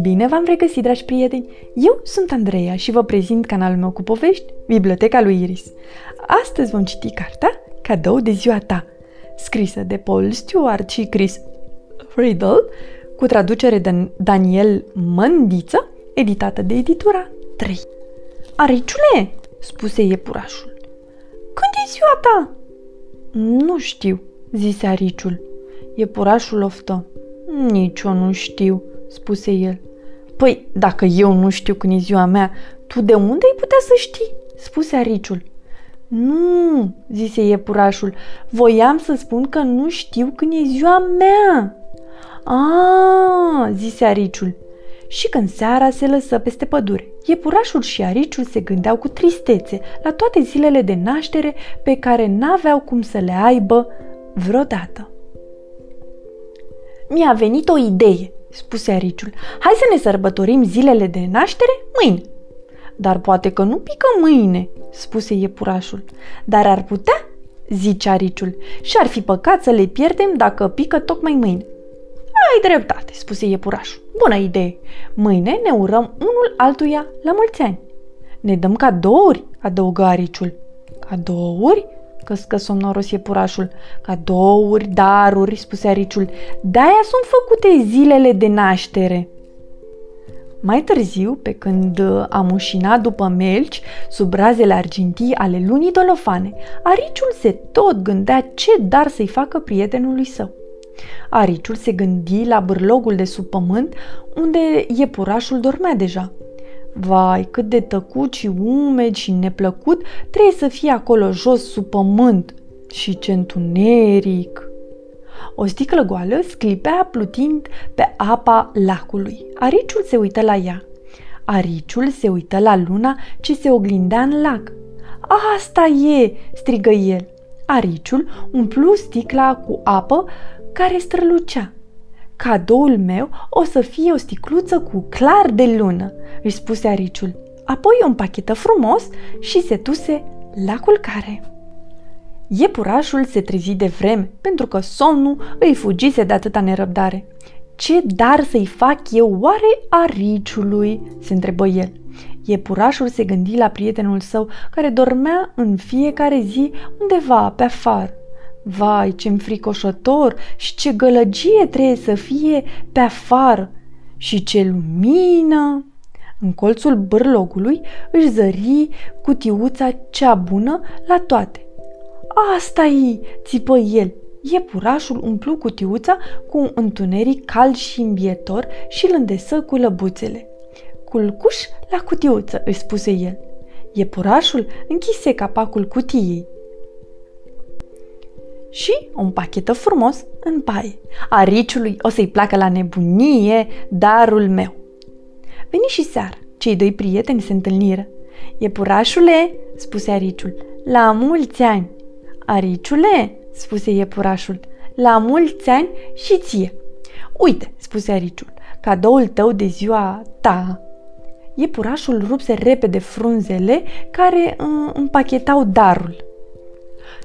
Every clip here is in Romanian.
Bine v-am regăsit, dragi prieteni! Eu sunt Andreea și vă prezint canalul meu cu povești, Biblioteca lui Iris. Astăzi vom citi cartea Cadou de ziua ta, scrisă de Paul Stewart și Chris Friedel, cu traducere de Daniel Mândiță, editată de editura 3. Ariciule, spuse iepurașul, când e ziua ta? Nu știu, zise ariciul. Iepurașul oftă. Nici eu nu știu, spuse el. Păi, dacă eu nu știu când e ziua mea, tu de unde ai putea să știi? spuse ariciul. Nu, zise iepurașul, voiam să spun că nu știu când e ziua mea. A, zise ariciul. Și când seara se lăsă peste pădure, iepurașul și ariciul se gândeau cu tristețe la toate zilele de naștere pe care n-aveau cum să le aibă vreodată. Mi-a venit o idee, spuse ariciul. Hai să ne sărbătorim zilele de naștere mâine. Dar poate că nu pică mâine, spuse iepurașul. Dar ar putea, zice ariciul, și ar fi păcat să le pierdem dacă pică tocmai mâine. Ai dreptate, spuse iepurașul. Bună idee! Mâine ne urăm unul altuia la mulți ani. Ne dăm cadouri, adăugă ariciul. Cadouri? Căscă somnoros iepurașul. Cadouri, daruri, spuse ariciul. De-aia sunt făcute zilele de naștere. Mai târziu, pe când am ușinat după melci, sub razele argintii ale lunii dolofane, ariciul se tot gândea ce dar să-i facă prietenului său. Ariciul se gândi la bârlogul de sub pământ, unde iepurașul dormea deja. Vai, cât de tăcut și umed și neplăcut trebuie să fie acolo jos sub pământ. Și ce întuneric! O sticlă goală sclipea plutind pe apa lacului. Ariciul se uită la ea. Ariciul se uită la luna ce se oglindea în lac. Asta e!" strigă el. Ariciul umplu sticla cu apă care strălucea. Cadoul meu o să fie o sticluță cu clar de lună, își spuse ariciul. Apoi o împachetă frumos și se tuse la culcare. Iepurașul se trezi de vreme, pentru că somnul îi fugise de atâta nerăbdare. Ce dar să-i fac eu oare ariciului?" se întrebă el. Iepurașul se gândi la prietenul său care dormea în fiecare zi undeva pe afară. Vai, ce înfricoșător și ce gălăgie trebuie să fie pe afară și ce lumină! În colțul bârlogului își zări cutiuța cea bună la toate. asta e, țipă el. Iepurașul umplu cutiuța cu un întuneric cald și îmbietor și îl îndesă cu lăbuțele. Culcuș la cutiuță, își spuse el. Iepurașul închise capacul cutiei și o împachetă frumos în paie. Ariciului o să-i placă la nebunie darul meu. Veni și seara. Cei doi prieteni se întâlniră. Iepurașule, spuse ariciul, la mulți ani. Ariciule, spuse iepurașul, la mulți ani și ție. Uite, spuse ariciul, cadoul tău de ziua ta. Iepurașul rupse repede frunzele care uh, împachetau darul.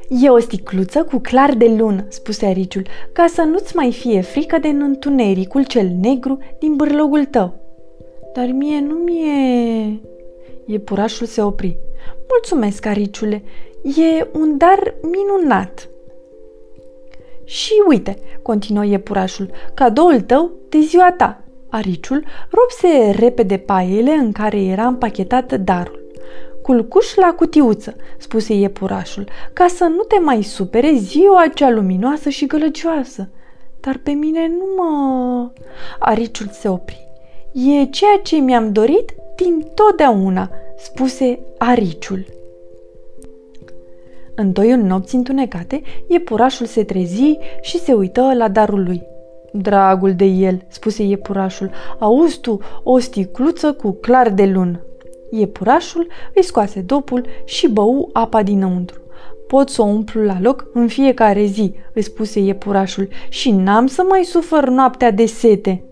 E o sticluță cu clar de lună, spuse ariciul, ca să nu-ți mai fie frică de întunericul cel negru din bârlogul tău. Dar mie nu mi-e... Iepurașul se opri. Mulțumesc, ariciule, e un dar minunat. Și uite, continuă iepurașul, cadoul tău de ziua ta. Ariciul rupse repede paiele în care era împachetat darul culcuș la cutiuță, spuse iepurașul, ca să nu te mai supere ziua acea luminoasă și gălăgioasă. Dar pe mine nu mă... Ariciul se opri. E ceea ce mi-am dorit din totdeauna, spuse Ariciul. În în nopți întunecate, iepurașul se trezi și se uită la darul lui. Dragul de el, spuse iepurașul, auzi tu o sticluță cu clar de lună. Iepurașul îi scoase dopul și bău apa dinăuntru. Pot să o umplu la loc în fiecare zi, îi spuse iepurașul, și n-am să mai sufăr noaptea de sete.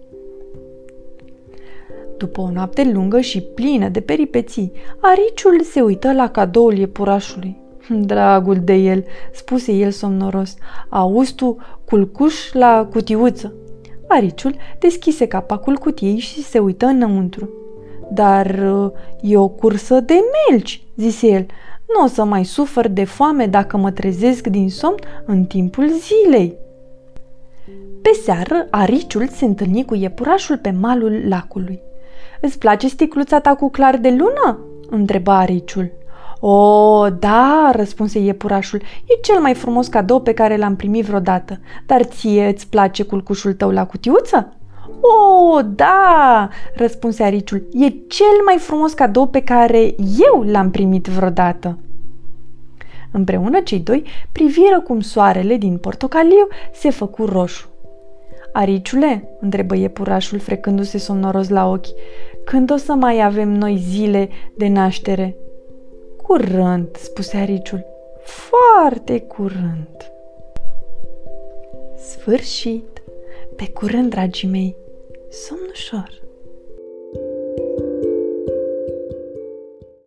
După o noapte lungă și plină de peripeții, ariciul se uită la cadoul iepurașului. Dragul de el, spuse el somnoros, auzi tu culcuș la cutiuță. Ariciul deschise capacul cutiei și se uită înăuntru. Dar uh, e o cursă de melci, zise el. Nu o să mai sufăr de foame dacă mă trezesc din somn în timpul zilei. Pe seară, Ariciul se întâlni cu iepurașul pe malul lacului. Îți place sticluța ta cu clar de lună?" întreba Ariciul. O, da, răspunse iepurașul, e cel mai frumos cadou pe care l-am primit vreodată. Dar ție îți place culcușul tău la cutiuță? O, da, răspunse ariciul, e cel mai frumos cadou pe care eu l-am primit vreodată. Împreună cei doi priviră cum soarele din portocaliu se făcu roșu. Ariciule, întrebă iepurașul frecându-se somnoros la ochi, când o să mai avem noi zile de naștere? Curând, spuse ariciul, foarte curând. Sfârșit, pe curând, dragii mei, som du ser.